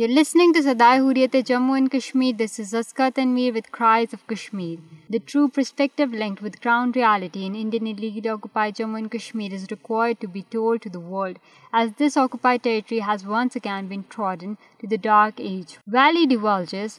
You listening to Sadaye Hurriyat Jammu Kashmir this is Tanveer with cries of Kashmir the true perspective reality divulges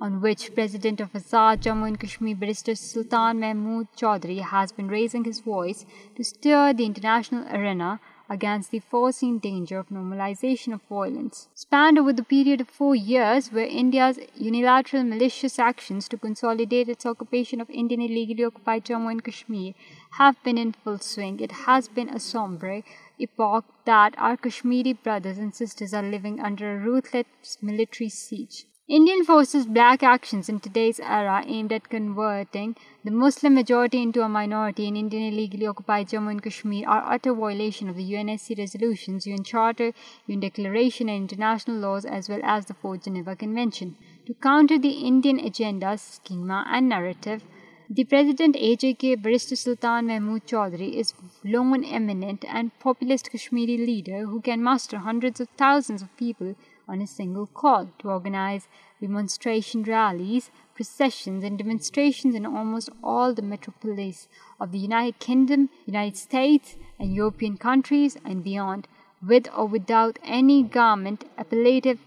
on which President of Azad Jammu and Kashmir Barrister Sultan Mahmood Chaudhry has been raising his voice to stir the international arena against the foreseen danger of normalization of violence, spanned over the period of 4 years where India's unilateral malicious actions to consolidate its occupation of Indian illegally occupied Jammu and Kashmir have been in full swing. It has been a sombre epoch that our Kashmiri brothers and sisters are living under a ruthless military siege. Indian forces' black actions in today's era aimed at converting the Muslim majority into a minority in Indian illegally occupied Jammu and Kashmir are utter violation of the UNSC resolutions, UN Charter, UN Declaration and international laws as well as the Fourth Geneva Convention. To counter the Indian agenda, schema and narrative, the President AJK Barrister Sultan Mahmood Chaudhry is lone eminent and populist Kashmiri leader who can muster hundreds of thousands of people on اےگل call to organise demonstration rallies and demonstrations almost all the metropolis of that kingdom United States and European countries and بیانی garment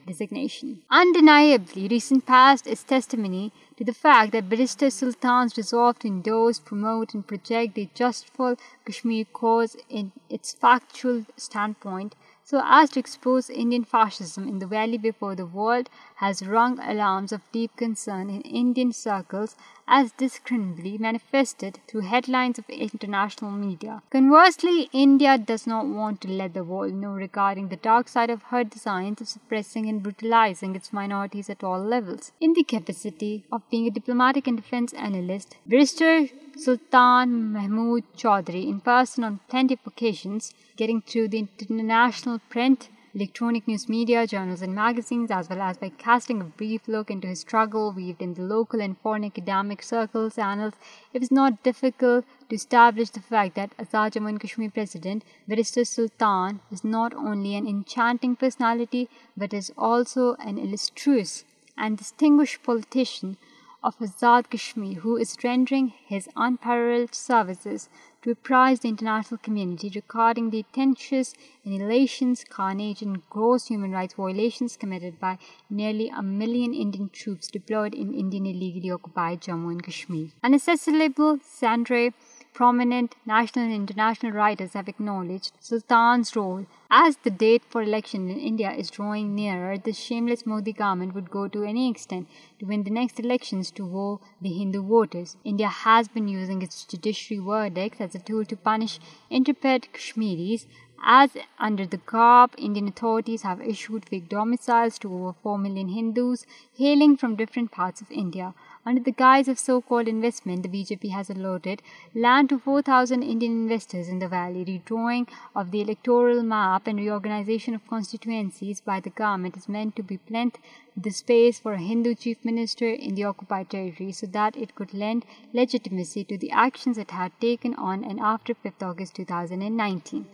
ڈیزیگنیشنلی recent فاسٹمنی ٹوکٹ بزٹر سلطانس ریزوف انس project just fall Kashmir cause it's factual stand point so S ٹوزینزمل media does not wanting Sultan Mahmood Chaudhry in person on plenty of occasions, getting through the international print, electronic news media, journals and magazines, as well as by casting a brief look into his struggle weaved in the local and foreign academic circles annals, it was not difficult to establish the fact that Azad Jammu and Kashmir president, Barrister Sultan, is not only an enchanting personality, but is also an illustrious and distinguished politician of Azad Kashmir, who is rendering his unparalleled services to apprise the international community regarding the tenacious annihilations, carnage and gross human rights violations committed by nearly 1 million Indian troops deployed in Indian illegally occupied Jammu and Kashmir. An accessible, Sandre prominent national and international writers have acknowledged Sultan's role. As the date for election in India is drawing nearer, the shameless Modi government would go to any extent to win the next elections to woo the Hindu voters. India has been using its judiciary verdicts as a tool to punish intrepid Kashmiris as under the garb, Indian authorities have issued fake domiciles to over 4 million Hindus hailing from different parts of India. Under the guise of so-called investment, the BJP has allotted land to 4,000 Indian investors in the valley. Redrawing of the electoral map and reorganization of constituencies by the government is meant to replenish the space for a Hindu chief minister in the occupied territory so that it could lend legitimacy to the actions it had taken on and after 5th August 2019.